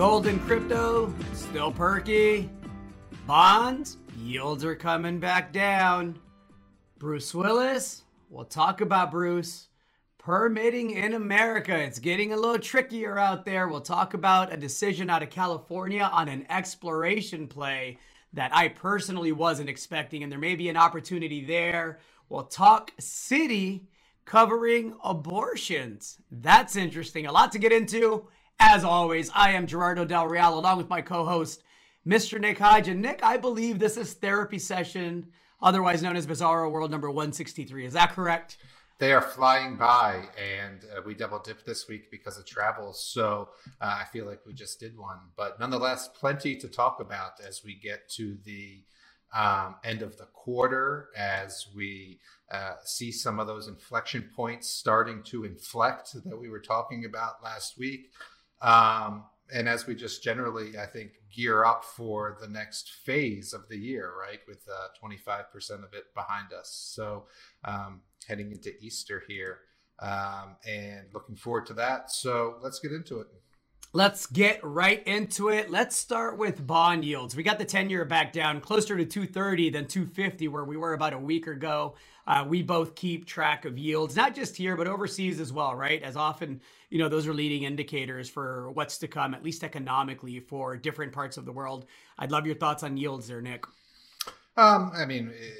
Gold and crypto still perky. Bonds yields are coming back down. Bruce Willis, we'll talk about Bruce. Permitting in America, it's getting a little trickier out there. We'll talk about a decision out of California on an exploration play that I personally wasn't expecting, and there may be an opportunity there. We'll talk city covering abortions. That's interesting. A lot to get into. As always, I am Gerardo Del Real along with my co host, Mr. Nick Hodge. And Nick, I believe this is therapy session, otherwise known as Bizarro World number 163. Is that correct? They are flying by, and uh, we double dipped this week because of travel. So uh, I feel like we just did one. But nonetheless, plenty to talk about as we get to the um, end of the quarter, as we uh, see some of those inflection points starting to inflect that we were talking about last week. Um, and as we just generally, I think, gear up for the next phase of the year, right, with uh, 25% of it behind us. So, um, heading into Easter here, um, and looking forward to that. So, let's get into it. Let's get right into it. Let's start with bond yields. We got the 10 year back down closer to 230 than 250, where we were about a week ago. Uh, we both keep track of yields, not just here, but overseas as well, right? As often, you know, those are leading indicators for what's to come, at least economically, for different parts of the world. I'd love your thoughts on yields there, Nick. Um, I mean, eh,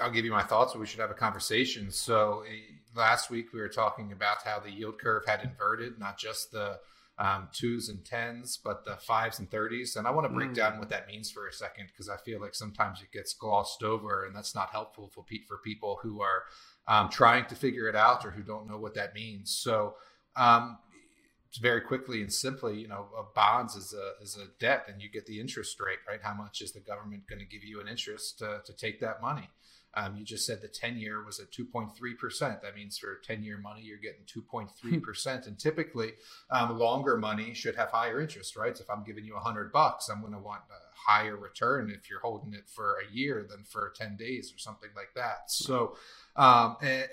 I'll give you my thoughts, but we should have a conversation. So eh, last week we were talking about how the yield curve had inverted, not just the um, twos and tens, but the fives and thirties. And I want to break mm. down what that means for a second because I feel like sometimes it gets glossed over, and that's not helpful for for people who are um, trying to figure it out or who don't know what that means. So. Um, very quickly and simply, you know, bonds is a is a debt, and you get the interest rate, right? How much is the government going to give you an interest to, to take that money? Um, you just said the 10 year was at 2.3%. That means for 10 year money, you're getting 2.3%. and typically, um, longer money should have higher interest, right? So if I'm giving you 100 bucks, I'm going to want a higher return if you're holding it for a year than for 10 days or something like that. So, um, eh,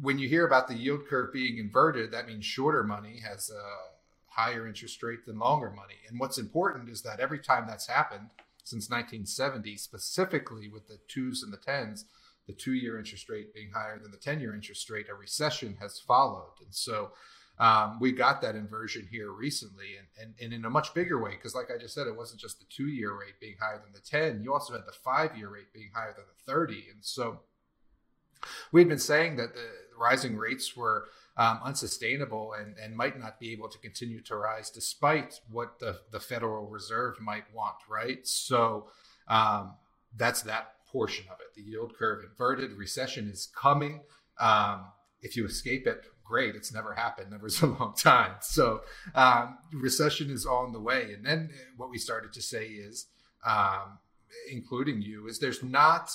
when you hear about the yield curve being inverted, that means shorter money has a higher interest rate than longer money. And what's important is that every time that's happened, since 1970, specifically with the twos and the tens, the two year interest rate being higher than the 10 year interest rate, a recession has followed. And so um, we got that inversion here recently and, and, and in a much bigger way. Because, like I just said, it wasn't just the two year rate being higher than the 10, you also had the five year rate being higher than the 30. And so we'd been saying that the rising rates were um, unsustainable and, and might not be able to continue to rise despite what the, the Federal Reserve might want, right? So um, that's that portion of it. The yield curve inverted, recession is coming. Um, if you escape it, great. It's never happened, never is a long time. So um, recession is on the way. And then what we started to say is, um, including you, is there's not.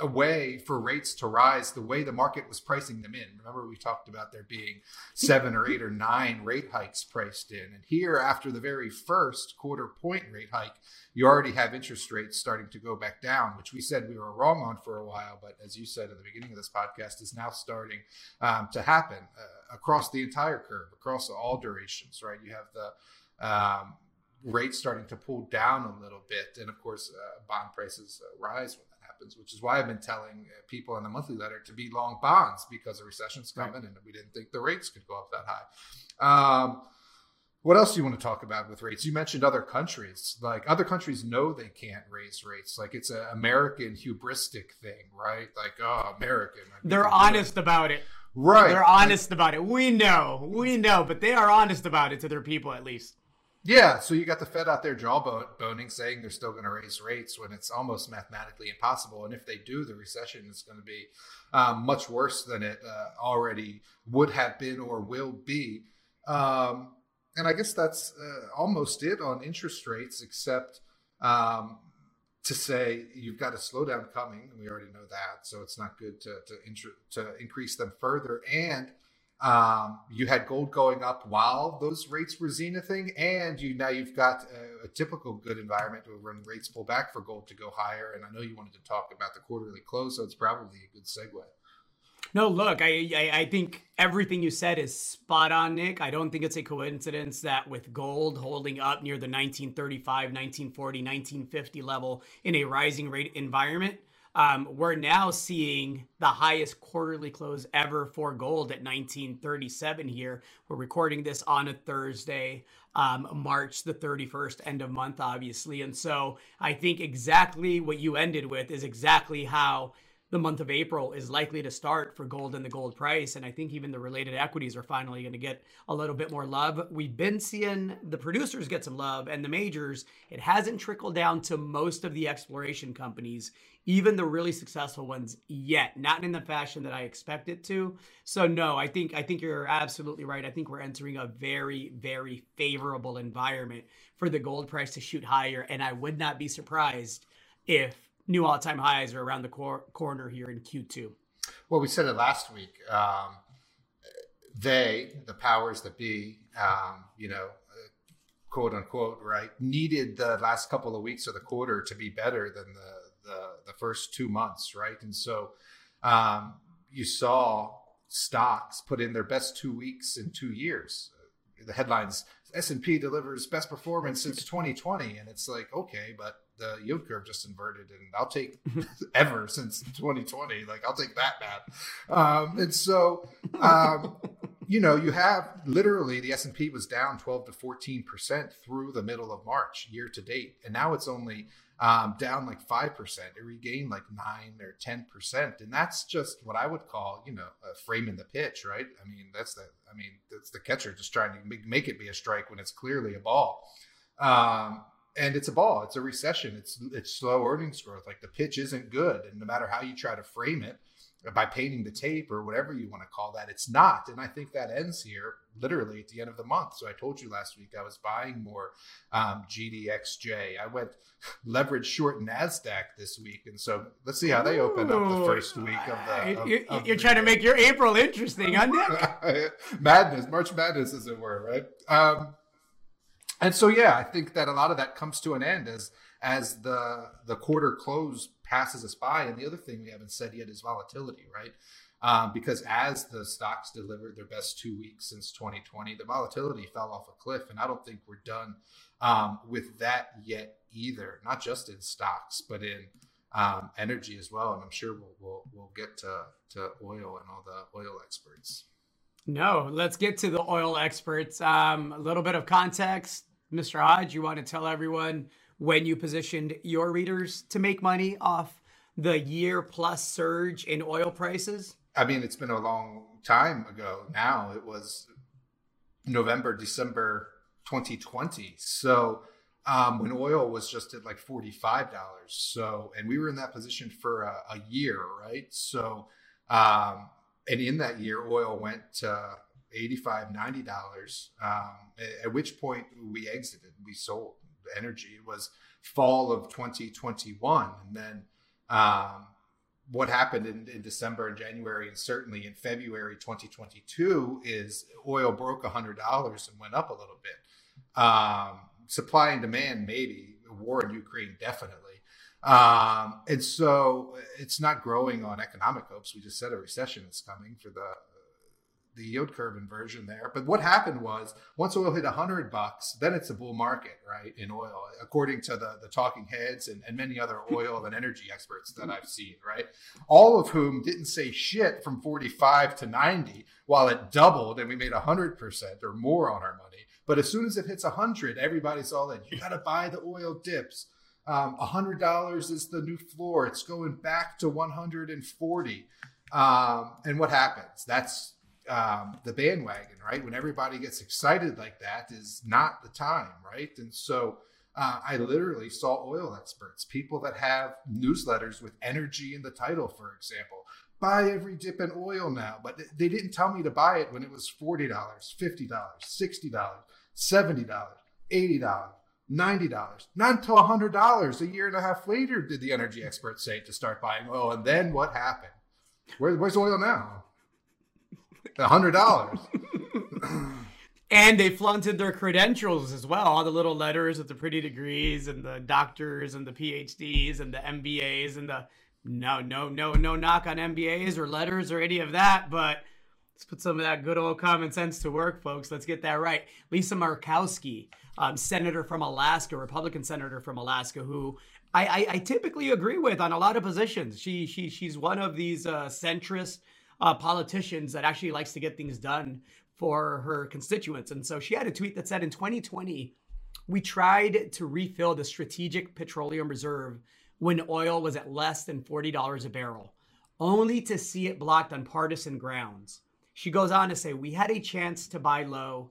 A way for rates to rise the way the market was pricing them in. Remember, we talked about there being seven or eight or nine rate hikes priced in. And here, after the very first quarter point rate hike, you already have interest rates starting to go back down, which we said we were wrong on for a while. But as you said at the beginning of this podcast, is now starting um, to happen uh, across the entire curve, across all durations, right? You have the um, rates starting to pull down a little bit. And of course, uh, bond prices uh, rise when happens, which is why I've been telling uh, people in the monthly letter to be long bonds because a recession's coming right. and we didn't think the rates could go up that high. Um, what else do you want to talk about with rates? You mentioned other countries. Like other countries know they can't raise rates. Like it's an American hubristic thing, right? Like, oh, American. They're honest about it. Right. They're honest like, about it. We know. We know, but they are honest about it to their people at least. Yeah, so you got the Fed out there jawboning, saying they're still going to raise rates when it's almost mathematically impossible. And if they do, the recession is going to be um, much worse than it uh, already would have been or will be. Um, and I guess that's uh, almost it on interest rates, except um, to say you've got a slowdown coming, we already know that. So it's not good to to, to increase them further. And um, you had gold going up while those rates were zenithing, and you now you've got a, a, typical good environment when rates pull back for gold to go higher. And I know you wanted to talk about the quarterly close, so it's probably a good segue. No, look, I, I, I think everything you said is spot on, Nick. I don't think it's a coincidence that with gold holding up near the 1935, 1940, 1950 level in a rising rate environment, um, we're now seeing the highest quarterly close ever for gold at 1937 here. We're recording this on a Thursday, um, March the 31st, end of month, obviously. And so I think exactly what you ended with is exactly how the month of April is likely to start for gold and the gold price. And I think even the related equities are finally going to get a little bit more love. We've been seeing the producers get some love and the majors. It hasn't trickled down to most of the exploration companies, even the really successful ones yet, not in the fashion that I expect it to. So no, I think I think you're absolutely right. I think we're entering a very, very favorable environment for the gold price to shoot higher. And I would not be surprised if new all-time highs are around the cor- corner here in Q2. Well, we said it last week. Um, they, the powers that be, um, you know, quote unquote, right, needed the last couple of weeks of the quarter to be better than the the, the first two months, right? And so um, you saw stocks put in their best two weeks in two years. The headlines: S and P delivers best performance since 2020, and it's like, okay, but the yield curve just inverted, and I'll take ever since 2020. Like I'll take that bad. Um, and so, um, you know, you have literally the S and P was down 12 to 14 percent through the middle of March year to date, and now it's only um, down like five percent. It regained like nine or 10 percent, and that's just what I would call, you know, a frame in the pitch, right? I mean, that's the, I mean, that's the catcher just trying to make, make it be a strike when it's clearly a ball. Um, and it's a ball. It's a recession. It's it's slow earnings growth. Like the pitch isn't good, and no matter how you try to frame it, by painting the tape or whatever you want to call that, it's not. And I think that ends here literally at the end of the month. So I told you last week I was buying more um, GDXJ. I went leverage short Nasdaq this week, and so let's see how they open up the first week of the. Of, you're, of you're the trying to make your April interesting, huh, Nick? madness, March Madness, as it were, right? Um, and so yeah, I think that a lot of that comes to an end as as the the quarter close passes us by. And the other thing we haven't said yet is volatility, right? Um, because as the stocks delivered their best two weeks since 2020, the volatility fell off a cliff, and I don't think we're done um, with that yet either. Not just in stocks, but in um, energy as well. And I'm sure we'll, we'll we'll get to to oil and all the oil experts. No, let's get to the oil experts. Um, a little bit of context. Mr. Hodge, you want to tell everyone when you positioned your readers to make money off the year plus surge in oil prices? I mean, it's been a long time ago now. It was November, December 2020. So um, when oil was just at like $45. So, and we were in that position for a, a year, right? So, um, and in that year, oil went to 85 $90, um, at which point we exited, we sold energy. It was fall of 2021. And then um, what happened in, in, December and January, and certainly in February 2022, is oil broke $100 and went up a little bit. Um, supply and demand, maybe. War in Ukraine, definitely. Um, and so it's not growing on economic hopes. We just said a recession is coming for the the yield curve inversion there. But what happened was once oil hit 100 bucks, then it's a bull market, right, in oil, according to the, the talking heads and, and many other oil and energy experts that I've seen, right? All of whom didn't say shit from 45 to 90 while it doubled and we made 100% or more on our money. But as soon as it hits 100, everybody's all in. You got to buy the oil dips. Um, $100 is the new floor. It's going back to 140. Um, and what happens? That's um, the bandwagon, right? When everybody gets excited like that is not the time, right? And so uh, I literally saw oil experts, people that have newsletters with energy in the title, for example, buy every dip in oil now. But they didn't tell me to buy it when it was $40, $50, $60, $70, $80. $90, not until $100 a year and a half later did the energy experts say to start buying oil. And then what happened? Where, where's oil now? A hundred dollars. and they flaunted their credentials as well all the little letters with the pretty degrees and the doctors and the phds and the mbas and the no, no, no, no knock on MBAs or letters or any of that, but let's put some of that good old common sense to work, folks. Let's get that right. Lisa Murkowski, um, senator from Alaska, Republican senator from Alaska, who I, I, I, typically agree with on a lot of positions. She she she's one of these uh, centrist uh, politicians that actually likes to get things done for her constituents. And so she had a tweet that said in 2020, we tried to refill the strategic petroleum reserve when oil was at less than $40 a barrel, only to see it blocked on partisan grounds. She goes on to say, We had a chance to buy low,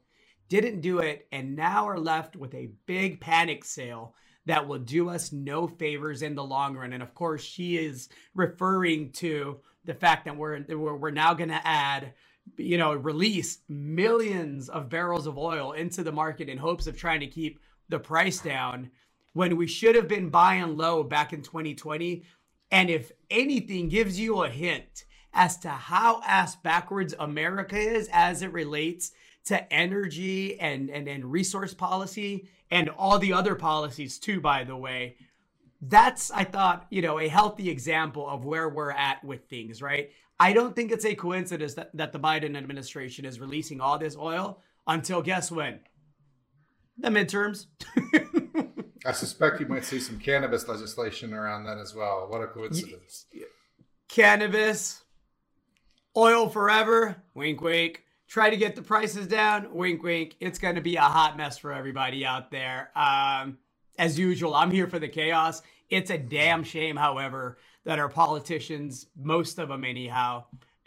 didn't do it, and now are left with a big panic sale that will do us no favors in the long run. And of course, she is referring to the fact that we're we're now going to add you know release millions of barrels of oil into the market in hopes of trying to keep the price down when we should have been buying low back in 2020. And if anything gives you a hint as to how ass backwards America is as it relates to energy and, and, and resource policy and all the other policies too, by the way, that's, I thought, you know, a healthy example of where we're at with things, right? I don't think it's a coincidence that, that the Biden administration is releasing all this oil until guess when? The midterms. I suspect you might see some cannabis legislation around that as well. What a coincidence. Cannabis, oil forever, wink, wink. Try to get the prices down, wink, wink. It's going to be a hot mess for everybody out there. Um, as usual, I'm here for the chaos. It's a damn shame, however, that our politicians, most of them anyhow,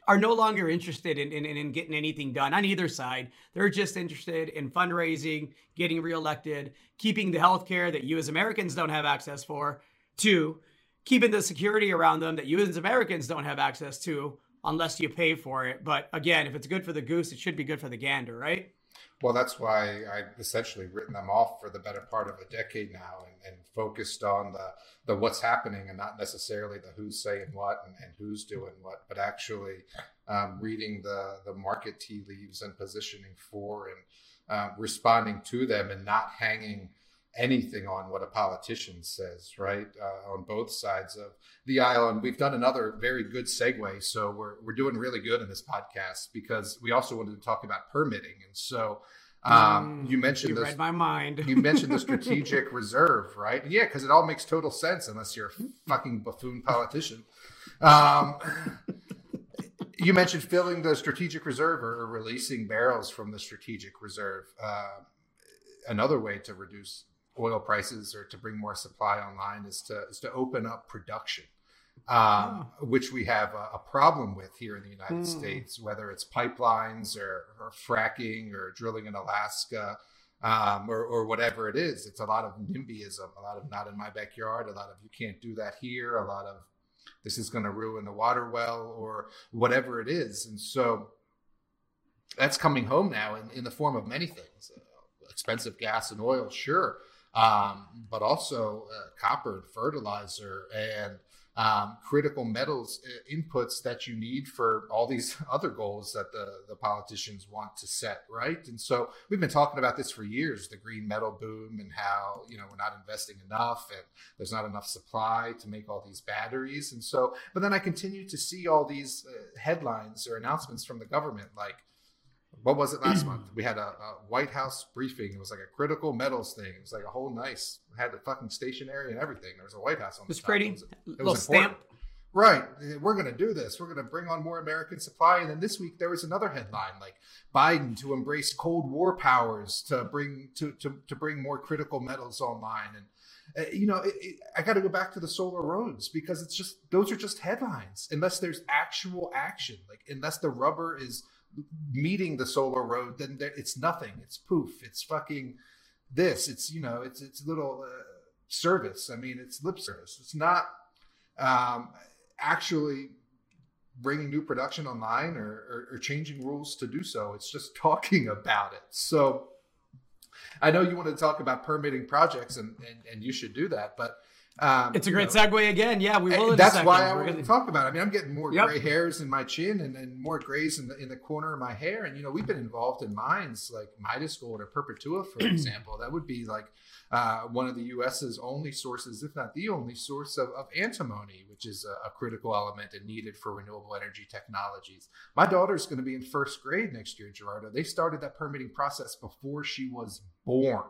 are no longer interested in, in, in getting anything done on either side. They're just interested in fundraising, getting reelected, keeping the health care that you as Americans don't have access for, to keeping the security around them that you as Americans don't have access to unless you pay for it. But again, if it's good for the goose, it should be good for the gander, right? Well, that's why I've essentially written them off for the better part of a decade now and, and focused on the, the what's happening and not necessarily the who's saying what and, and who's doing what, but actually um, reading the, the market tea leaves and positioning for and uh, responding to them and not hanging anything on what a politician says, right? Uh, on both sides of the aisle. And we've done another very good segue. So we're, we're doing really good in this podcast because we also wanted to talk about permitting. And so um, mm, you mentioned you this, read my mind. you mentioned the strategic reserve, right? Yeah, because it all makes total sense unless you're a fucking buffoon politician. Um, you mentioned filling the strategic reserve or releasing barrels from the strategic reserve. Uh, another way to reduce oil prices or to bring more supply online is to is to open up production, um, oh. which we have a, a, problem with here in the United mm. States, whether it's pipelines or, or, fracking or drilling in Alaska. Um, or, or whatever it is, it's a lot of NIMBYism, a lot of not in my backyard, a lot of you can't do that here, a lot of this is going to ruin the water well, or whatever it is. And so that's coming home now in, in the form of many things uh, expensive gas and oil, sure, um, but also uh, copper and fertilizer and um, critical metals uh, inputs that you need for all these other goals that the, the politicians want to set, right? And so we've been talking about this for years the green metal boom and how, you know, we're not investing enough and there's not enough supply to make all these batteries. And so, but then I continue to see all these uh, headlines or announcements from the government like, what was it last month? We had a, a, White House briefing. It was like a critical metals thing. It was like a whole nice, had the fucking stationery and everything. There was a White House on it was pretty. It was, it was stamp. Right. We're going to do this. We're going to bring on more American supply. And then this week there was another headline like Biden to embrace Cold War powers to bring to to, to bring more critical metals online. And uh, you know, it, it, I got to go back to the solar roads because it's just those are just headlines unless there's actual action. Like unless the rubber is meeting the solar road, then there, it's nothing. It's poof. It's fucking this. It's you know, it's it's little uh, service. I mean, it's lip service. It's not um, actually bringing new production online or, or, or changing rules to do so. It's just talking about it. So I know you want to talk about permitting projects, and and, and you should do that, but Um, it's a great know, segue again. Yeah, we will. that's why I want to talk about it. I mean, I'm getting more yep. gray hairs in my chin and, and more grays in the, in the corner of my hair. And, you know, we've been involved in mines like Midas Gold or Perpetua, for example. That would be like uh, one of the U.S.'s only sources, if not the only source of, of antimony, which is a, a, critical element and needed for renewable energy technologies. My daughter's going to be in first grade next year, Gerardo. They started that permitting process before she was born.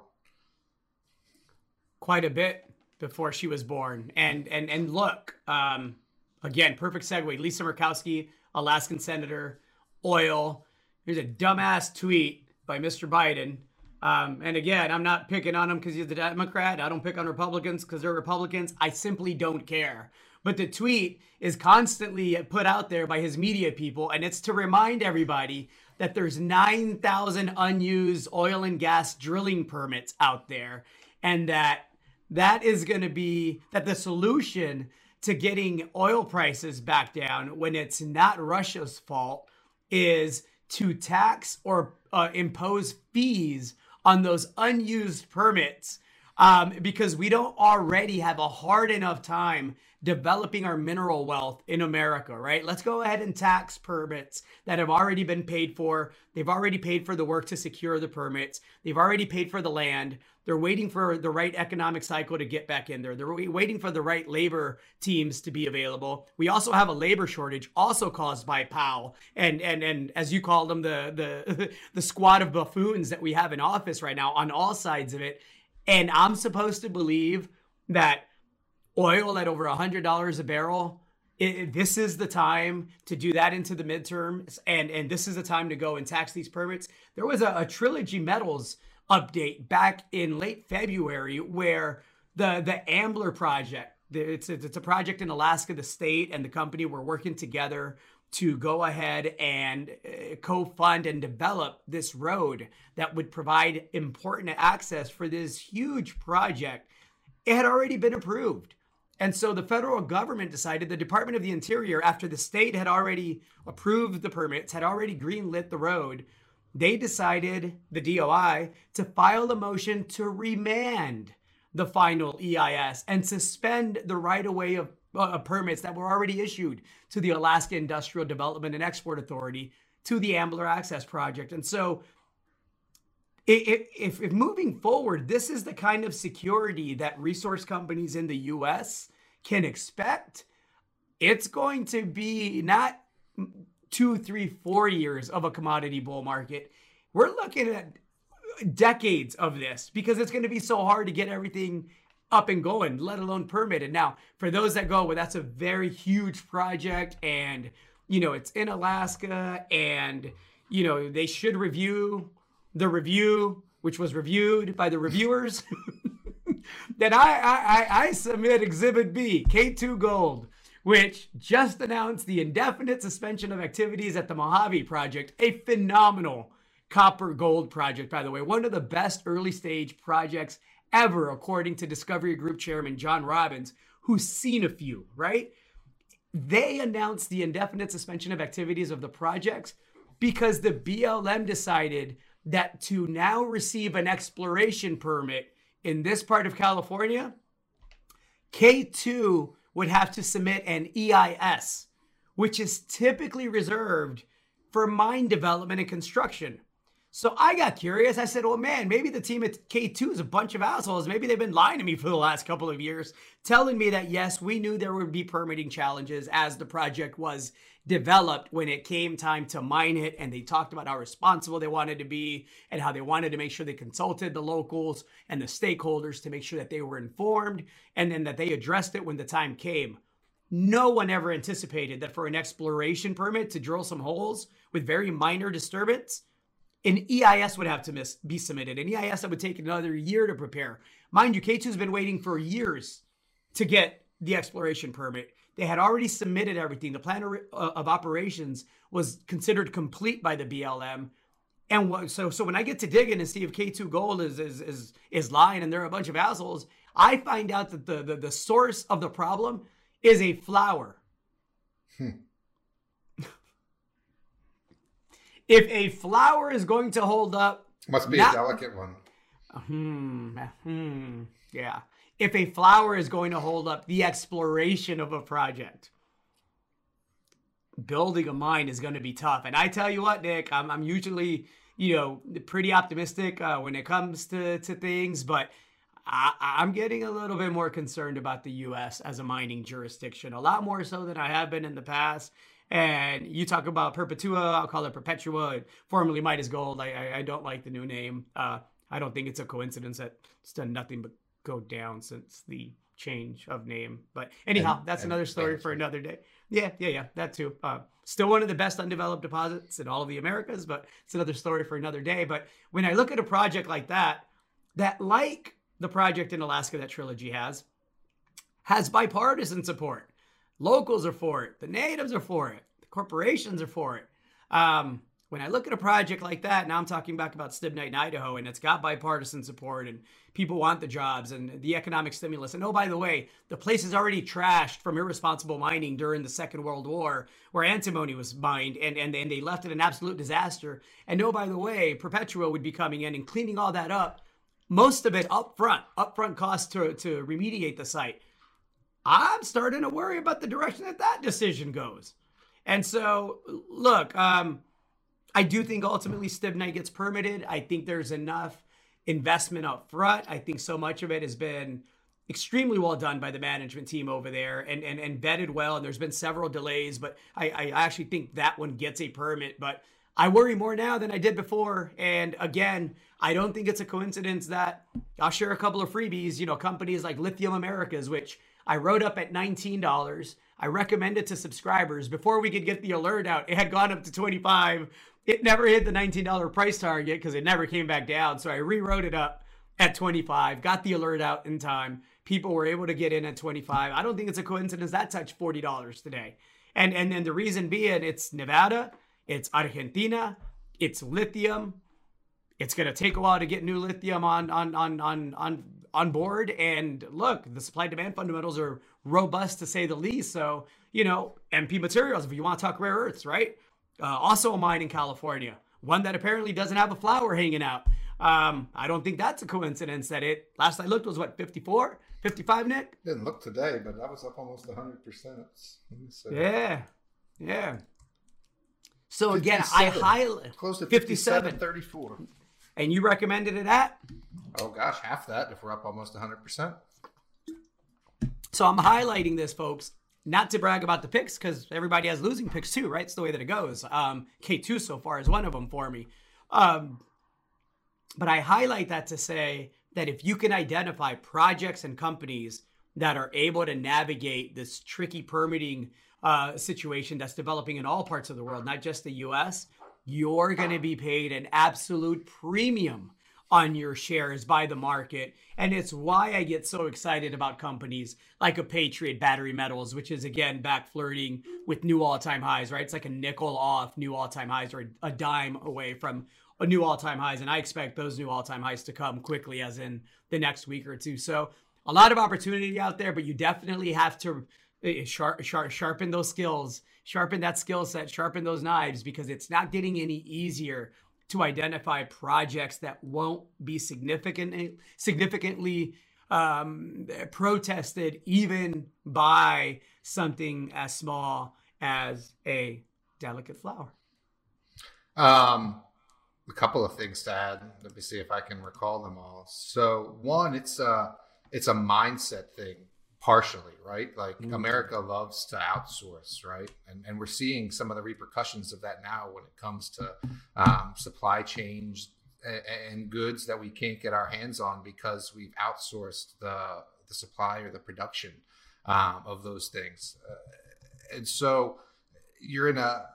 Quite a bit before she was born. And and and look, um, again, perfect segue. Lisa Murkowski, Alaskan senator, oil. Here's a dumbass tweet by Mr. Biden. Um, and again, I'm not picking on him because he's a Democrat. I don't pick on Republicans because they're Republicans. I simply don't care. But the tweet is constantly put out there by his media people, and it's to remind everybody that there's 9,000 unused oil and gas drilling permits out there, and that that is going to be that the solution to getting oil prices back down when it's not Russia's fault is to tax or uh, impose fees on those unused permits. Um, because we don't already have a hard enough time developing our mineral wealth in America, right? Let's go ahead and tax permits that have already been paid for. They've already paid for the work to secure the permits. They've already paid for the land. They're waiting for the right economic cycle to get back in there. They're waiting for the right labor teams to be available. We also have a labor shortage, also caused by Powell and and and as you call them, the the the squad of buffoons that we have in office right now on all sides of it. And I'm supposed to believe that oil at over $100 a barrel it, this is the time to do that into the midterms and and this is the time to go and tax these permits. There was a, a trilogy metals update back in late february where the the ambler project it's a, it's a project in alaska the state and the company were working together to go ahead and uh, co-fund and develop this road that would provide important access for this huge project. It had already been approved and so the federal government decided, the Department of the Interior, after the state had already approved the permits, had already greenlit the road, they decided, the DOI, to file a motion to remand the final EIS and suspend the right of way of uh, permits that were already issued to the Alaska Industrial Development and Export Authority to the Ambler Access Project. And so if, if moving forward, this is the kind of security that resource companies in the US can expect, it's going to be not two, three, four years of a commodity bull market. We're looking at decades of this because it's going to be so hard to get everything up and going, let alone permitted. Now, for those that go, well, that's a very huge project and, you know, it's in Alaska and, you know, they should review the review, which was reviewed by the reviewers, then I, I, I submit Exhibit B, K2 Gold, which just announced the indefinite suspension of activities at the Mojave Project, a phenomenal copper gold project, by the way, one of the best early stage projects ever, according to Discovery Group Chairman John Robbins, who's seen a few, right? They announced the indefinite suspension of activities of the projects because the BLM decided that to now receive an exploration permit in this part of California, K2 would have to submit an EIS, which is typically reserved for mine development and construction. So I got curious. I said, well, man, maybe the team at K2 is a bunch of assholes. Maybe they've been lying to me for the last couple of years, telling me that, yes, we knew there would be permitting challenges as the project was developed when it came time to mine it. And they talked about how responsible they wanted to be and how they wanted to make sure they consulted the locals and the stakeholders to make sure that they were informed and then that they addressed it when the time came. No one ever anticipated that for an exploration permit to drill some holes with very minor disturbance, an EIS would have to miss, be submitted. An EIS that would take another year to prepare. Mind you, K2's been waiting for years to get the exploration permit. They had already submitted everything. The plan uh, of operations was considered complete by the BLM. And so, so when I get to digging and see if K2 Gold is is is, is lying and they're a bunch of assholes, I find out that the the, the source of the problem is a flower. Hmm. If a flower is going to hold up, must be not, a delicate one. Hmm, hmm, yeah. if a flower is going to hold up the exploration of a project. Building a mine is going to be tough. And I tell you what, Nick, I'm, I'm usually, you know, pretty optimistic uh, when it comes to, to things, but I, am getting a little bit more concerned about the U.S. as a mining jurisdiction, a lot more so than I have been in the past. And you talk about Perpetua, I'll call it Perpetua, formerly Midas Gold. I, I, I don't like the new name. Uh, I don't think it's a coincidence that it's done nothing but go down since the change of name. But anyhow, and, that's and another story for another day. Yeah, yeah, yeah, that too. Uh, still one of the best undeveloped deposits in all of the Americas, but it's another story for another day. But when I look at a project like that, that like the project in Alaska that Trilogy has, has bipartisan support. Locals are for it. The natives are for it. The corporations are for it. Um, when I look at a project like that, now I'm talking back about Stibnite in Idaho, and it's got bipartisan support, and people want the jobs and the economic stimulus. And oh, by the way, the place is already trashed from irresponsible mining during the Second World War, where antimony was mined, and, and, and they left it an absolute disaster. And oh, by the way, Perpetua would be coming in and cleaning all that up, most of it up front, upfront cost to, to remediate the site. I'm starting to worry about the direction that that decision goes. And so, look, um, I do think ultimately Stibnite gets permitted. I think there's enough investment up front. I think so much of it has been extremely well done by the management team over there and, and, and vetted well. And there's been several delays, but I, I actually think that one gets a permit. But I worry more now than I did before. And again, I don't think it's a coincidence that I'll share a couple of freebies, you know, companies like Lithium Americas, which I wrote up at $19. I recommended to subscribers before we could get the alert out. It had gone up to 25. It never hit the $19 price target because it never came back down. So I rewrote it up at 25, got the alert out in time. People were able to get in at 25. I don't think it's a coincidence that touched $40 today. And and then the reason being it's Nevada, it's Argentina, it's lithium. It's to take a while to get new lithium on on on on on on board. And look, the supply demand fundamentals are robust to say the least. So, you know, MP materials, if you want to talk rare earths, right? Uh, also a mine in California, one that apparently doesn't have a flower hanging out. Um, I don't think that's a coincidence that it, last I looked, was what, 54, 55, Nick? Didn't look today, but that was up almost 100%. Yeah. Yeah. So again, I highlight close to 57, 34. And you recommended it at? Oh gosh, half that if we're up almost 100%. So I'm highlighting this, folks, not to brag about the picks because everybody has losing picks too, right? It's the way that it goes. Um, K2 so far is one of them for me. Um, but I highlight that to say that if you can identify projects and companies that are able to navigate this tricky permitting uh, situation that's developing in all parts of the world, not just the US, you're going to be paid an absolute premium on your shares by the market. And it's why I get so excited about companies like a Patriot Battery Metals, which is again back flirting with new all time highs, right? It's like a nickel off new all time highs or a dime away from a new all time highs. And I expect those new all time highs to come quickly, as in the next week or two. So a lot of opportunity out there, but you definitely have to eh, sharp, sharp, sharpen those skills, sharpen that skill set, sharpen those knives because it's not getting any easier to identify projects that won't be significantly significantly um, protested even by something as small as a delicate flower. Um, a couple of things to add. Let me see if I can recall them all. So one, it's a it's a mindset thing partially, right? Like mm-hmm. America loves to outsource, right? And and we're seeing some of the repercussions of that now when it comes to um, supply chains and, and goods that we can't get our hands on because we've outsourced the the supply or the production um, of those things. Uh, and so you're in a,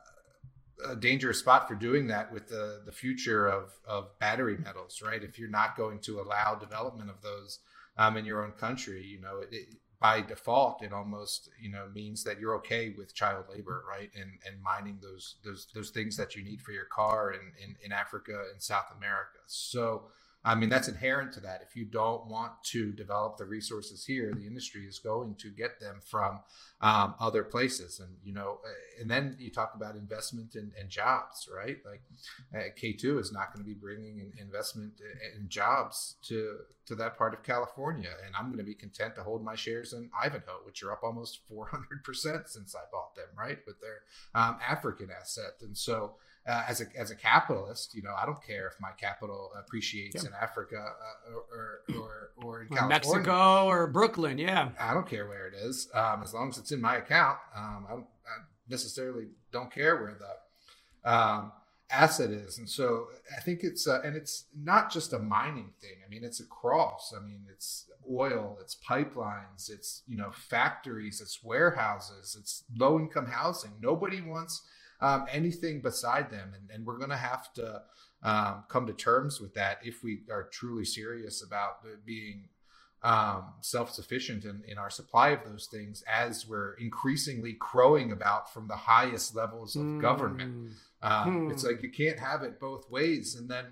a, dangerous spot for doing that with the, the future of, of battery metals, right? If you're not going to allow development of those um, in your own country, you know, it, it, by default it almost you know means that you're okay with child labor right? And and mining those those those things that you need for your car in in, in africa and south america. So I mean, that's inherent to that. If you don't want to develop the resources here, the industry is going to get them from um, other places. And, you know, and then you talk about investment and, jobs, right? Like uh, K2 is not going to be bringing investment and jobs to, to that part of California. And I'm going to be content to hold my shares in Ivanhoe, which are up almost 400% since I bought them, right? With their um, African asset. And so, uh, as a as a capitalist, you know, I don't care if my capital appreciates yeah. in Africa uh, or, or or in California, Mexico or Brooklyn. Yeah, I don't care where it is, um, as long as it's in my account. Um, I, I, necessarily don't care where the um, asset is, and so I think it's uh, and it's not just a mining thing. I mean, it's across. I mean, it's oil, it's pipelines, it's you know factories, it's warehouses, it's low income housing. Nobody wants um, anything beside them. And, and we're going to have to um, come to terms with that if we are truly serious about being um, self sufficient in, in our supply of those things as we're increasingly crowing about from the highest levels of mm. government. Um, mm. It's like you can't have it both ways. And then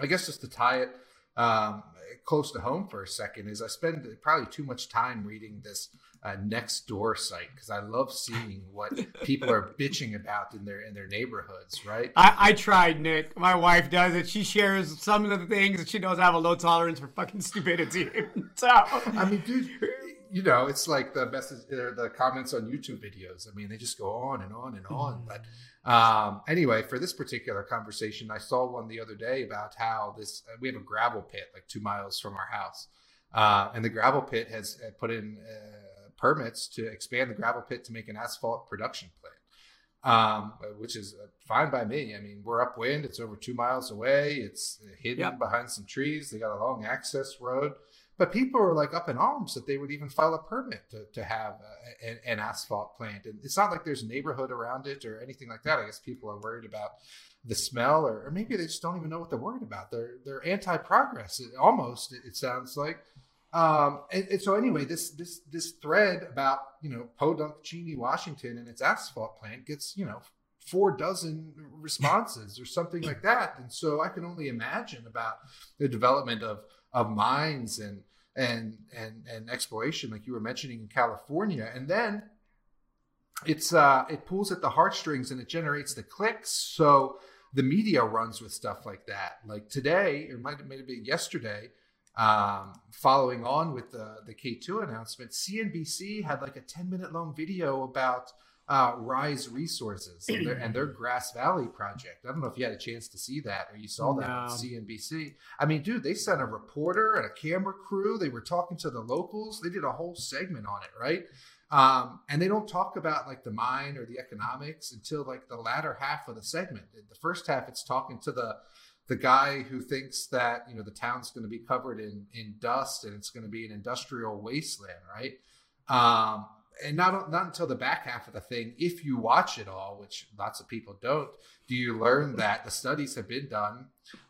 I guess just to tie it um, close to home for a second is I spend probably too much time reading this uh, Nextdoor site because I love seeing what people are bitching about in their in their neighborhoods. Right? I, I tried, Nick. My wife does it. She shares some of the things that she knows I have a low tolerance for fucking stupidity. so I mean, dude. You know, it's like the message, uh, the comments on YouTube videos. I mean, they just go on and on and on. But um, anyway, for this particular conversation, I saw one the other day about how this uh, we have a gravel pit like two miles from our house, uh, and the gravel pit has uh, put in uh, permits to expand the gravel pit to make an asphalt production plant, um, which is uh, fine by me. I mean, we're upwind; it's over two miles away. It's hidden yep. behind some trees. They got a long access road. But people are like up in arms that they would even file a permit to, to have a, an, an asphalt plant. And it's not like there's a neighborhood around it or anything like that. I guess people are worried about the smell, or, or maybe they just don't even know what they're worried about. They're they're anti-progress. Almost, it, it sounds like. Um, and, and, so anyway, this this this thread about you know Podunk, Cheney, Washington, and its asphalt plant gets you know four dozen responses or something like that. And so I can only imagine about the development of of mines and and and and exploration, like you were mentioning in California, and then it's uh, it pulls at the heartstrings and it generates the clicks. So the media runs with stuff like that. Like today, or might have been yesterday um, following on with the, the K2 announcement, CNBC had like a 10 minute long video about uh, Rise Resources and their, and their, Grass Valley project. I don't know if you had a chance to see that or you saw that no. on CNBC. I mean, dude, they sent a reporter and a camera crew. They were talking to the locals. They did a whole segment on it, right? Um, and they don't talk about like the mine or the economics until like the latter half of the segment. The first half, it's talking to the the guy who thinks that you know the town's going to be covered in in dust and it's going to be an industrial wasteland, right? Um, and not not until the back half of the thing, if you watch it all, which lots of people don't, do you learn that the studies have been done.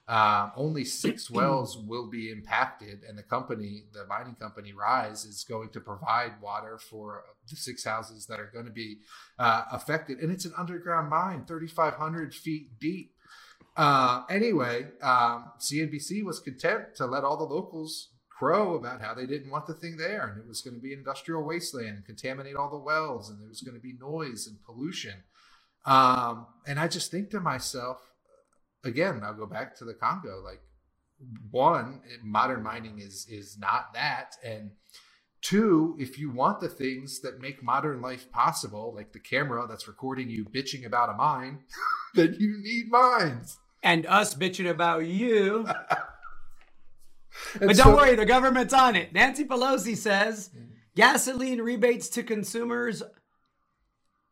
Uh, only six wells will be impacted, and the company, the mining company Rise, is going to provide water for the six houses that are going to be uh, affected. And it's an underground mine, 3,500 feet deep. Uh, anyway, um, CNBC was content to let all the locals crow about how they didn't want the thing there and it was going to be industrial wasteland and contaminate all the wells and there was going to be noise and pollution. Um, and I just think to myself, again, I'll go back to the Congo. Like, one, modern mining is is not that, and two, if you want the things that make modern life possible, like the camera that's recording you bitching about a mine, then you need mines and us bitching about you. but don't worry, the government's on it. Nancy Pelosi says gasoline rebates to consumers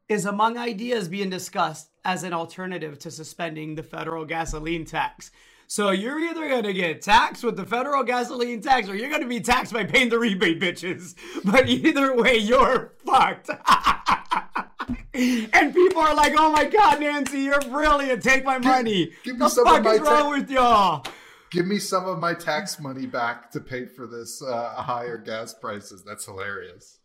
is among ideas being discussed as an alternative to suspending the federal gasoline tax. So you're either going to get taxed with the federal gasoline tax or you're going to be taxed by paying the rebate, bitches. But either way, you're fucked. and people are like, "Oh my God, Nancy, you're brilliant. Take my money." Give, give me the some fuck of my is wrong ta- with y'all? Give me some of my tax money back to pay for this uh, higher gas prices. That's hilarious.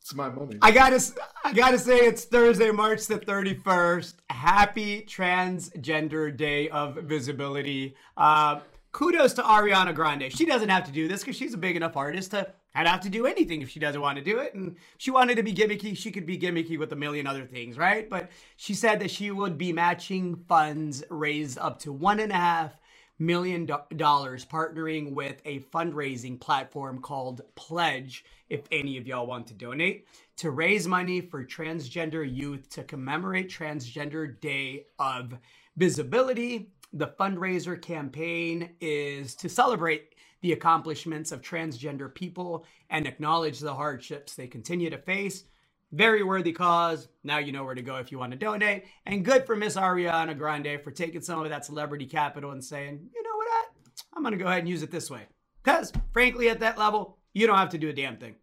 It's my money. I gotta, I gotta say, it's Thursday, March the thirty first. Happy Transgender Day of Visibility. Uh, kudos to Ariana Grande. She doesn't have to do this because she's a big enough artist to not have to do anything if she doesn't want to do it. And she wanted to be gimmicky, she could be gimmicky with a million other things, right? But she said that she would be matching funds raised up to one and a half million dollars partnering with a fundraising platform called Pledge if any of y'all want to donate to raise money for transgender youth to commemorate transgender day of visibility the fundraiser campaign is to celebrate the accomplishments of transgender people and acknowledge the hardships they continue to face very worthy cause. Now you know where to go if you want to donate. And good for Miss Ariana Grande for taking some of that celebrity capital and saying, you know what, I'm going to go ahead and use it this way. Because, frankly, at that level, you don't have to do a damn thing.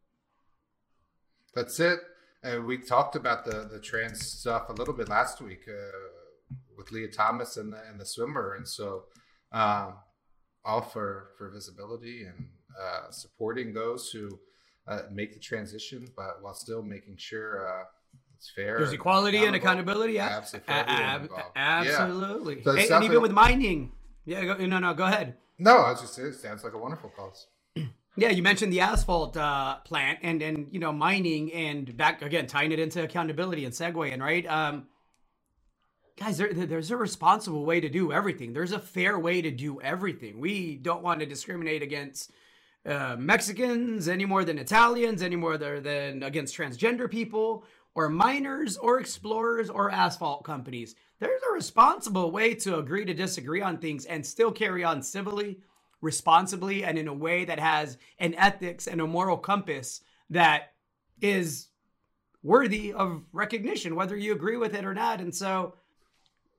That's it. And we talked about the, the trans stuff a little bit last week uh, with Lia Thomas and the, and the swimmer. And so, um, all for, for visibility and uh, supporting those who uh, make the transition, but while still making sure uh, it's fair. There's equality and accountability. Yeah, absolutely. Ab- absolutely. Yeah. So and, and even like, with mining. Yeah, go, no, no, go ahead. No, I was just saying, it sounds like a wonderful cause. Yeah, you mentioned the asphalt uh, plant and and you know mining and back again tying it into accountability and segueing right. Um, guys, there, there's a responsible way to do everything. There's a fair way to do everything. We don't want to discriminate against uh, Mexicans any more than Italians, any more than against transgender people or miners or explorers or asphalt companies. There's a responsible way to agree to disagree on things and still carry on civilly responsibly and in a way that has an ethics and a moral compass that is worthy of recognition, whether you agree with it or not. And so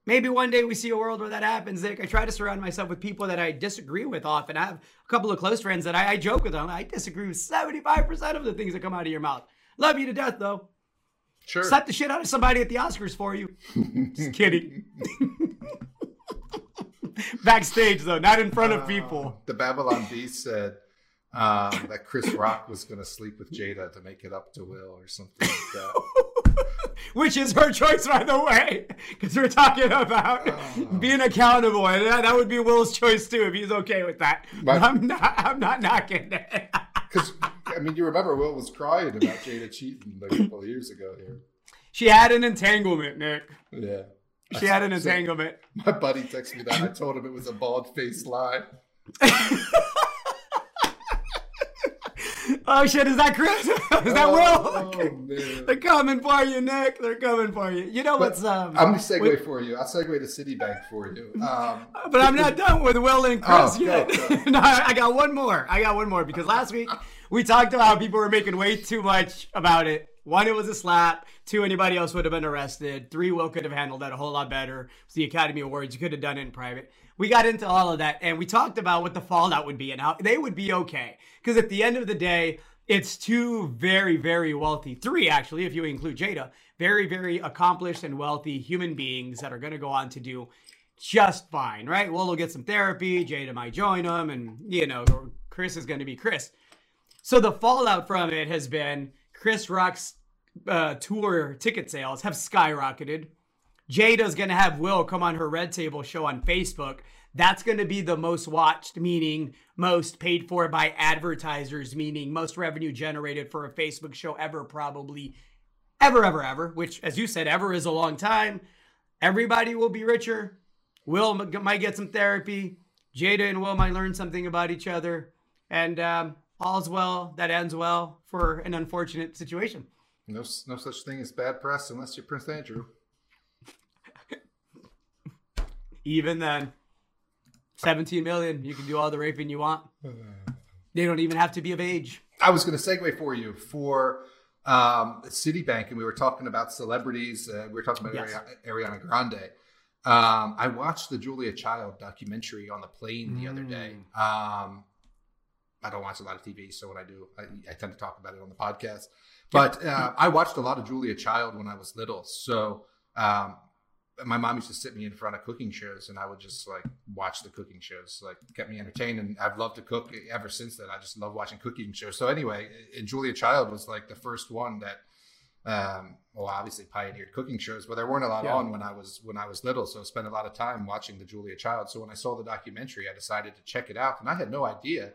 maybe one day we see a world where that happens. Like I try to surround myself with people that I disagree with often. I have a couple of close friends that I, I joke with them. I disagree with 75% of the things that come out of your mouth. Love you to death though. Sure. Slap the shit out of somebody at the Oscars for you. Just kidding. Backstage though, not in front of uh, people. The Babylon Bee said um, that Chris Rock was going to sleep with Jada to make it up to Will or something like that. Which is her choice, by the way, because we're talking about uh, being accountable, and that, that, would be Will's choice too if he's okay with that. But, I'm not. I'm not knocking it. Because I mean, you remember Will was crying about Jada cheating a couple of years ago here. She had an entanglement, Nick. Yeah. She had an entanglement. My buddy texted me that. I told him it was a bald faced lie. oh shit! Is that Chris? is that oh, Will? Oh, They're coming for you, Nick. They're coming for you. You know but what's um? I'm gonna segue for you. I'll segue to Citibank for you. Um, but I'm not done with Will and Chris oh, yet. Go, go. no, I got one more. I got one more because last week we talked about how people were making way too much about it one, it was a slap. Two, anybody else would have been arrested. Three, Will could have handled that a whole lot better. It's the Academy Awards. You could have done it in private. We got into all of that and we talked about what the fallout would be and how they would be okay. Because at the end of the day, it's two very, very wealthy, three actually, if you include Jada, very, very accomplished and wealthy human beings that are going to go on to do just fine, right? Will will get some therapy. Jada might join them, and you know, Chris is going to be Chris. So the fallout from it has been Chris Rock's uh, tour ticket sales have skyrocketed. Jada's going to have Will come on her Red Table show on Facebook. That's going to be the most watched, meaning most paid for by advertisers, meaning most revenue generated for a Facebook show ever, probably ever, ever, ever, which, as you said, ever is a long time. Everybody will be richer. Will might get some therapy. Jada and Will might learn something about each other. And um, all's well that ends well for an unfortunate situation. No, no such thing as bad press unless you're Prince Andrew. Even then, 17 million, you can do all the raping you want. They don't even have to be of age. I was going to segue for you for um, Citibank, and we were talking about celebrities. Uh, we were talking about yes. Ariana Grande. Um, I watched the Julia Child documentary on the plane the mm. other day. Mm. Um, I don't watch a lot of TV, so when I do, I, I tend to talk about it on the podcast. But uh, I watched a lot of Julia Child when I was little, so um, my mom used to sit me in front of cooking shows and I would just like watch the cooking shows, like kept me entertained. And I've loved to cook ever since then. I just love watching cooking shows. So anyway, and Julia Child was like the first one that, um, well, obviously pioneered cooking shows, but there weren't a lot yeah. on when I was, when I was little. So I spent a lot of time watching the Julia Child. So when I saw the documentary, I decided to check it out and I had no idea,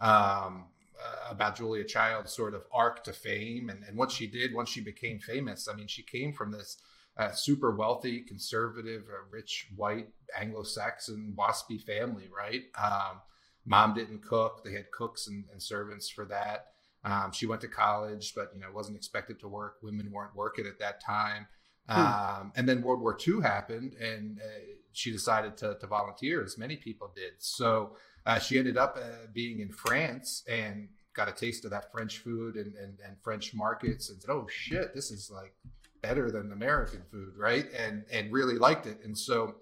um, uh, about Julia Child's sort of arc to fame and, and what she did once she became famous. I mean, she came from this, uh, super wealthy, conservative, uh, rich, white, Anglo-Saxon, waspy family, right? Um, mom didn't cook; they had cooks and, and servants for that. Um, she went to college, but you know wasn't expected to work. Women weren't working at that time. Hmm. Um, and then World War II happened, and uh, she decided to, to, volunteer, as many people did. So uh, she ended up uh, being in France and got a taste of that French food and, and, and French markets, and said, "Oh shit, this is like better than American food, right? And and really liked it, and so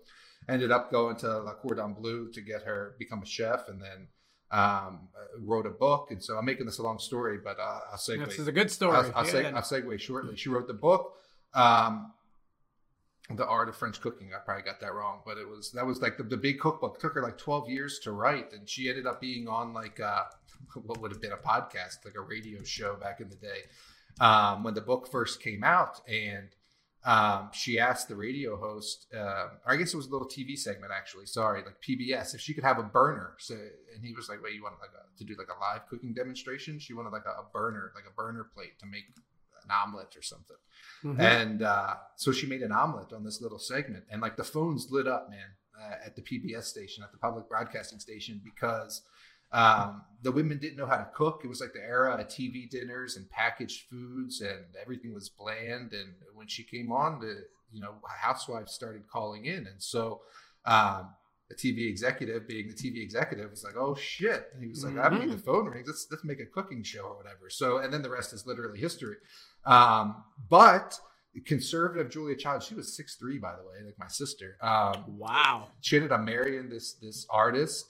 ended up going to La Cordon Bleu to get her become a chef, and then um, wrote a book. And so I'm making this a long story, but uh, I'll segue. This is a good story. I'll, I'll, seg- I'll segue shortly. She wrote the book. Um, the art of French cooking. I probably got that wrong, but it was that was like the, the big cookbook. It took her like 12 years to write, and she ended up being on like uh, what would have been a podcast, like a radio show back in the day um, when the book first came out, and um, she asked the radio host, uh, or I guess it was a little TV segment actually. Sorry, like PBS, if she could have a burner. So, and he was like, "Wait, you want like a, to do like a live cooking demonstration?" She wanted like a, a burner, like a burner plate to make an omelet or something. Mm-hmm. And uh, so she made an omelet on this little segment, and like the phones lit up, man, uh, at the PBS station, at the public broadcasting station, because um, the women didn't know how to cook. It was like the era of TV dinners and packaged foods, and everything was bland. And when she came on, the you know housewives started calling in, and so um, the TV executive, being the TV executive, was like, "Oh shit!" And he was like, mm-hmm. "I need the phone rings. Let's let's make a cooking show or whatever." So, and then the rest is literally history. Um, but conservative Julia Child, she was six three, by the way, like my sister. Um, wow. She ended up marrying this this artist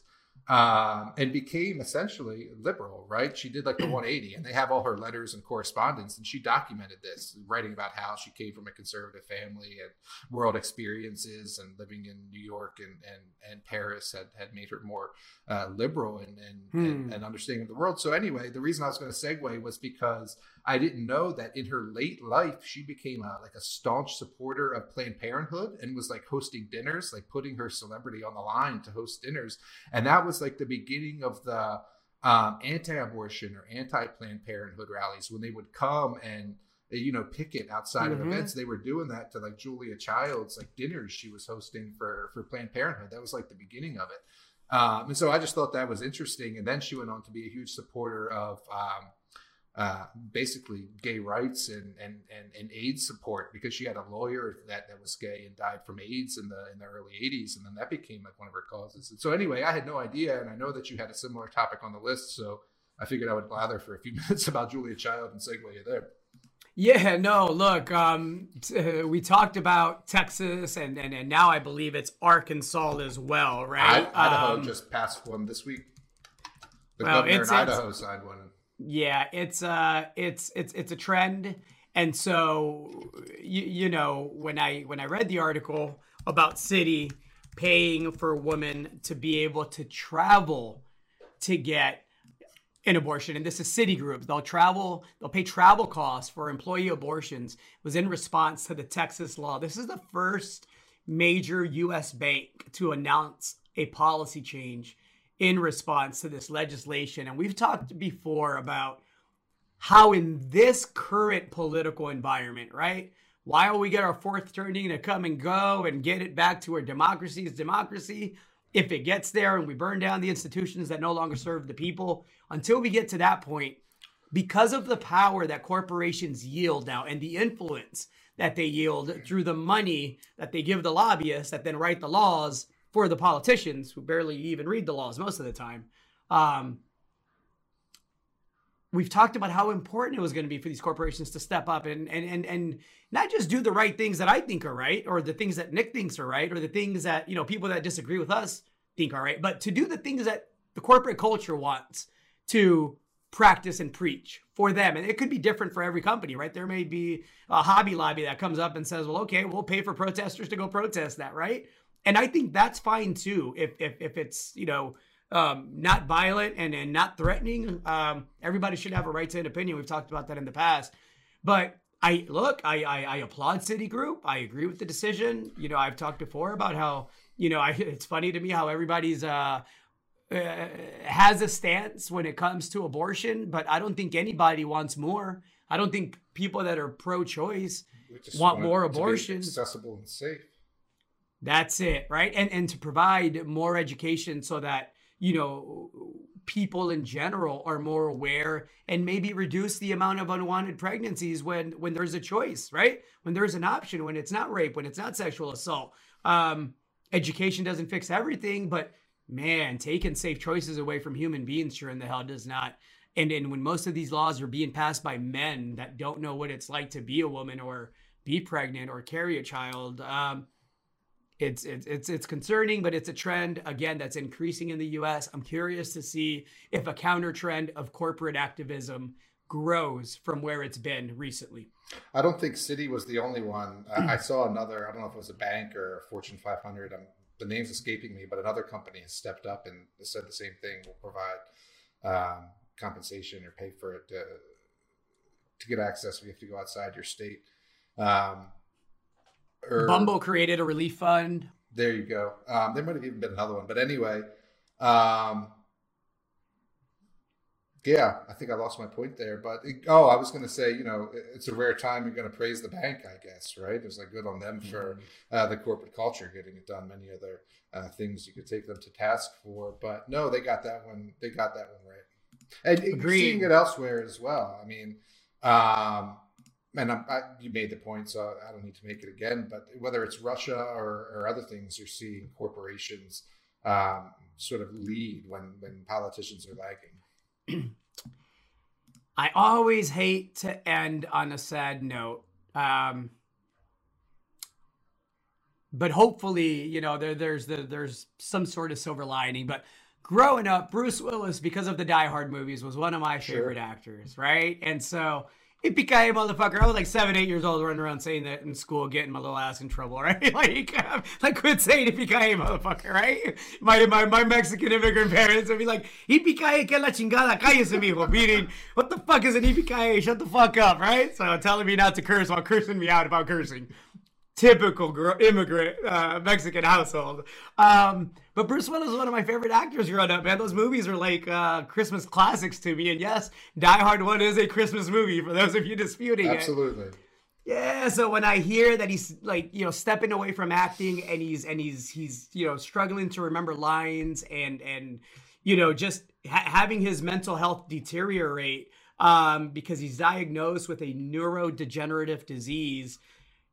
um, and became essentially liberal, right? She did like the 180, and they have all her letters and correspondence, and she documented this, writing about how she came from a conservative family and world experiences, and living in New York and and, and Paris had, had made her more uh, liberal and and, hmm. and and understanding of the world. So anyway, the reason I was going to segue was because I didn't know that in her late life she became a, like a staunch supporter of Planned Parenthood and was like hosting dinners, like putting her celebrity on the line to host dinners, and that was like the beginning of the um, anti-abortion or anti-Planned Parenthood rallies when they would come and you know picket outside mm-hmm. of events. They were doing that to like Julia Child's like dinners she was hosting for for Planned Parenthood. That was like the beginning of it. Um, and so I just thought that was interesting. And then she went on to be a huge supporter of um, uh, basically gay rights and, and, and, and AIDS support because she had a lawyer that, that was gay and died from AIDS in the in the early 80s. And then that became like one of her causes. And so anyway, I had no idea. And I know that you had a similar topic on the list. So I figured I would blather for a few minutes about Julia Child and segue you there. Yeah, no, look, um, t- we talked about Texas and, and, and now I believe it's Arkansas as well, right? I, Idaho um, just passed one this week. The well, governor in Idaho signed one. Yeah, it's uh it's it's it's a trend. And so you, you know, when I when I read the article about Citi paying for women to be able to travel to get an abortion and this is Citigroup they'll travel they'll pay travel costs for employee abortions was in response to the texas law this is the first major us bank to announce a policy change in response to this legislation. And we've talked before about how, in this current political environment, right? While we get our fourth turning to come and go and get it back to where democracy is democracy, if it gets there and we burn down the institutions that no longer serve the people, until we get to that point, because of the power that corporations yield now and the influence that they yield through the money that they give the lobbyists that then write the laws, for the politicians who barely even read the laws most of the time. Um, we've talked about how important it was going to be for these corporations to step up and and and and not just do the right things that I think are right or the things that Nick thinks are right or the things that you know people that disagree with us think are right, but to do the things that the corporate culture wants to practice and preach for them. And it could be different for every company, right? There may be a Hobby Lobby that comes up and says, well, okay, we'll pay for protesters to go protest that, right? And I think that's fine too. If if, if it's, you know, um, not violent and, and not threatening, um, everybody should have a right to an opinion. We've talked about that in the past. But I look, I, I, I applaud Citigroup. I agree with the decision. You know, I've talked before about how, you know, I, it's funny to me how everybody's uh, uh, has a stance when it comes to abortion, but I don't think anybody wants more. I don't think people that are pro-choice want, want more abortion. Accessible and safe. That's it, right? And and to provide more education so that you know people in general are more aware and maybe reduce the amount of unwanted pregnancies when when there's a choice, right? When there's an option, when it's not rape, when it's not sexual assault. Um, education doesn't fix everything, but man, taking safe choices away from human beings sure in the hell does not. And and when most of these laws are being passed by men that don't know what it's like to be a woman or be pregnant or carry a child, um, it's it's it's it's concerning, but it's a trend again that's increasing in the U.S. I'm curious to see if a counter trend of corporate activism grows from where it's been recently. I don't think Citi was the only one. I, saw another. I don't know if it was a bank or a Fortune 500. I'm the name's escaping me, but another company has stepped up and said the same thing. Will provide um, compensation or pay for it to, to get access. We have to go outside your state. Um, or, Bumble created a relief fund. There you go. Um, there might have even been another one, but anyway, um, yeah, I think I lost my point there. But it, oh, I was going to say, you know, it's a rare time you're going to praise the bank, I guess, right? It's like good on them for mm-hmm. uh, the corporate culture getting it done. Many other uh, things you could take them to task for, but no, they got that one. They got that one right. And Agreed. seeing it elsewhere as well. I mean, um, and I, you made the point, so I don't need to make it again. But whether it's Russia or, or other things, you're seeing corporations um, sort of lead when when politicians are lagging. I always hate to end on a sad note. Um, but hopefully, you know, there, there's the, there's some sort of silver lining. But growing up, Bruce Willis, because of the Die Hard movies, was one of my favorite sure. actors, right? And so Yippee motherfucker. I was like seven, eight years old running around saying that in school, getting my little ass in trouble, right? like, like quit saying yippee motherfucker, right? My, my, my Mexican immigrant parents would be like, yippee que la chingada, cállese, mijo. Meaning, what the fuck is an yippee Shut the fuck up, right? So telling me not to curse while cursing me out about cursing typical immigrant uh, Mexican household. Um, but Bruce Willis is one of my favorite actors growing up, man. Those movies are like uh, Christmas classics to me. And yes, Die Hard 1 is a Christmas movie for those of you disputing Absolutely. it. Absolutely. Yeah, so when I hear that he's like, you know, stepping away from acting and he's and he's he's, you know, struggling to remember lines and and you know, just ha- having his mental health deteriorate um because he's diagnosed with a neurodegenerative disease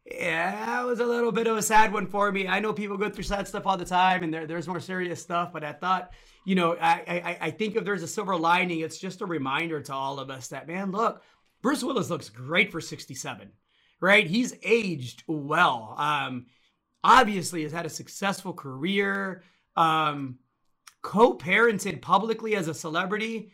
yeah, that was a little bit of a sad one for me. I know people go through sad stuff all the time, and there, there's more serious stuff. But I thought, you know, I, I I think if there's a silver lining, it's just a reminder to all of us that man, look, Bruce Willis looks great for 67, right? He's aged well. Um, obviously has had a successful career. Um, co-parented publicly as a celebrity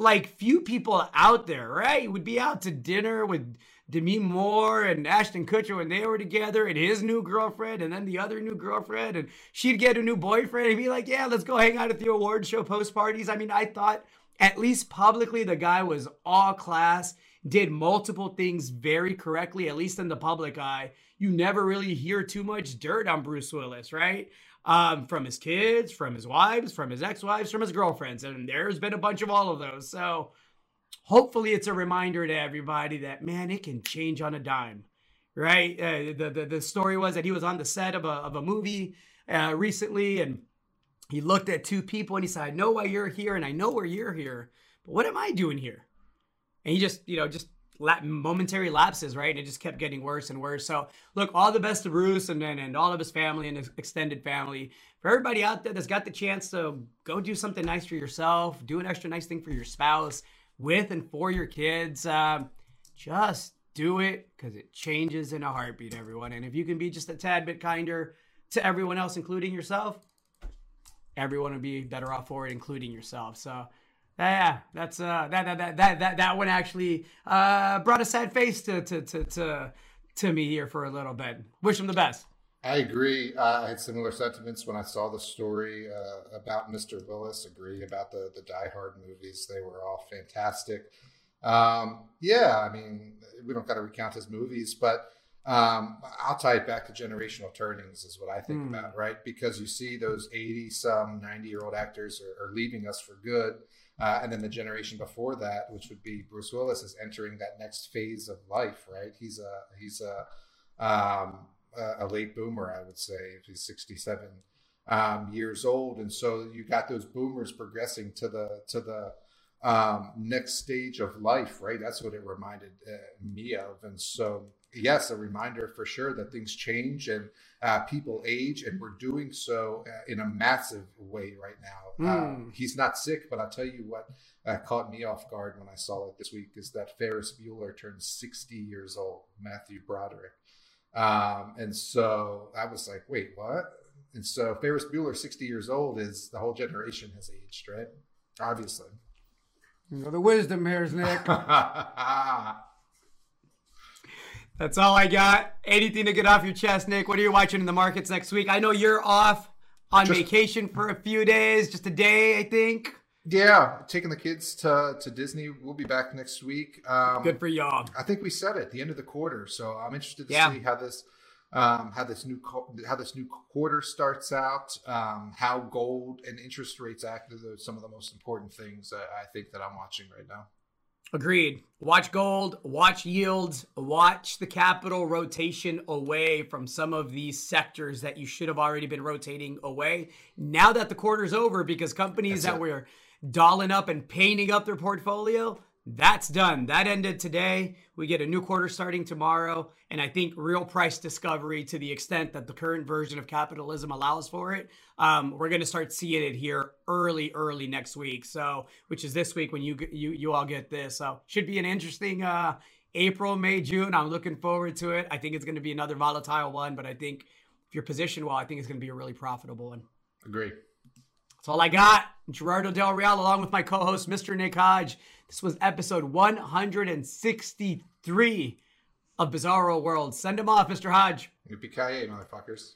like few people out there, right? Would be out to dinner with Demi Moore and Ashton Kutcher when they were together, and his new girlfriend, and then the other new girlfriend, and she'd get a new boyfriend and be like, "Yeah, let's go hang out at the award show post parties." I mean, I thought at least publicly the guy was all class, did multiple things very correctly, at least in the public eye. You never really hear too much dirt on Bruce Willis, right? um, from his kids, from his wives, from his ex-wives, from his girlfriends, and there's been a bunch of all of those. So hopefully, it's a reminder to everybody that man, it can change on a dime, right? Uh, the, the the story was that he was on the set of a of a movie uh, recently, and he looked at two people and he said, "I know why you're here, and I know where you're here, but what am I doing here?" And he just, you know, just momentary lapses, right? And it just kept getting worse and worse. So, look, all the best to Bruce and, and, and all of his family and his extended family. For everybody out there that's got the chance to go do something nice for yourself, do an extra nice thing for your spouse, with and for your kids, um, just do it because it changes in a heartbeat, everyone. And if you can be just a tad bit kinder to everyone else, including yourself, everyone would be better off for it, including yourself. So, Yeah, that's uh that that that that that, one actually uh brought a sad face to to to to to me here for a little bit. Wish him the best. I agree. Uh, I had similar sentiments when I saw the story uh, about Mr. Willis. Agree about the the Die Hard movies; they were all fantastic. Um, yeah, I mean, we don't got to recount his movies, but um, I'll tie it back to generational turnings, is what I think mm. about, right? Because you see those 80 some 90 year old actors are, are, leaving us for good. Uh, and then the generation before that, which would be Bruce Willis, is entering that next phase of life, right? He's a, he's a, um, a late boomer, I would say, if he's 67 um, years old. And so you got those boomers progressing to the, to the, um, next stage of life, right? That's what it reminded uh, me of. And so, yes, a reminder for sure that things change and uh, people age, and we're doing so uh, in a massive way right now. Mm. he's not sick, but I'll tell you what uh, caught me off guard when I saw it this week is that Ferris Bueller turned 60 years old, Matthew Broderick. Um, and so I was like, wait, what? And so Ferris Bueller, 60 years old, is the whole generation has aged, right? Obviously. You know, the wisdom here is Nick. That's all I got. Anything to get off your chest, Nick? What are you watching in the markets next week? I know you're off on just, vacation for a few days, just a day, I think. Yeah, taking the kids to, to Disney. We'll be back next week. Um, Good for y'all. I think we said it the end of the quarter, so I'm interested to yeah. see how this um, how this new how this new quarter starts out, um, how gold and interest rates act are some of the most important things I think that I'm watching right now. Agreed. Watch gold, watch yields, watch the capital rotation away from some of these sectors that you should have already been rotating away. Now that the quarter's over, because companies That's that it. were dolling up and painting up their portfolio, that's done. That ended today. We get a new quarter starting tomorrow. And I think real price discovery, to the extent that the current version of capitalism allows for it, um, we're going to start seeing it here early, early next week. So, which is this week when you you you all get this. So, should be an interesting uh, April, May, June. I'm looking forward to it. I think it's going to be another volatile one, but I think if you're positioned well, I think it's going to be a really profitable one. Agree. That's all I got. Gerardo Del Real, along with my co-host, Mr. Nick Hodge. This was episode 163 of Bizarro World. Send them off, Mr. Hodge. Yippee-ki-yay, motherfuckers.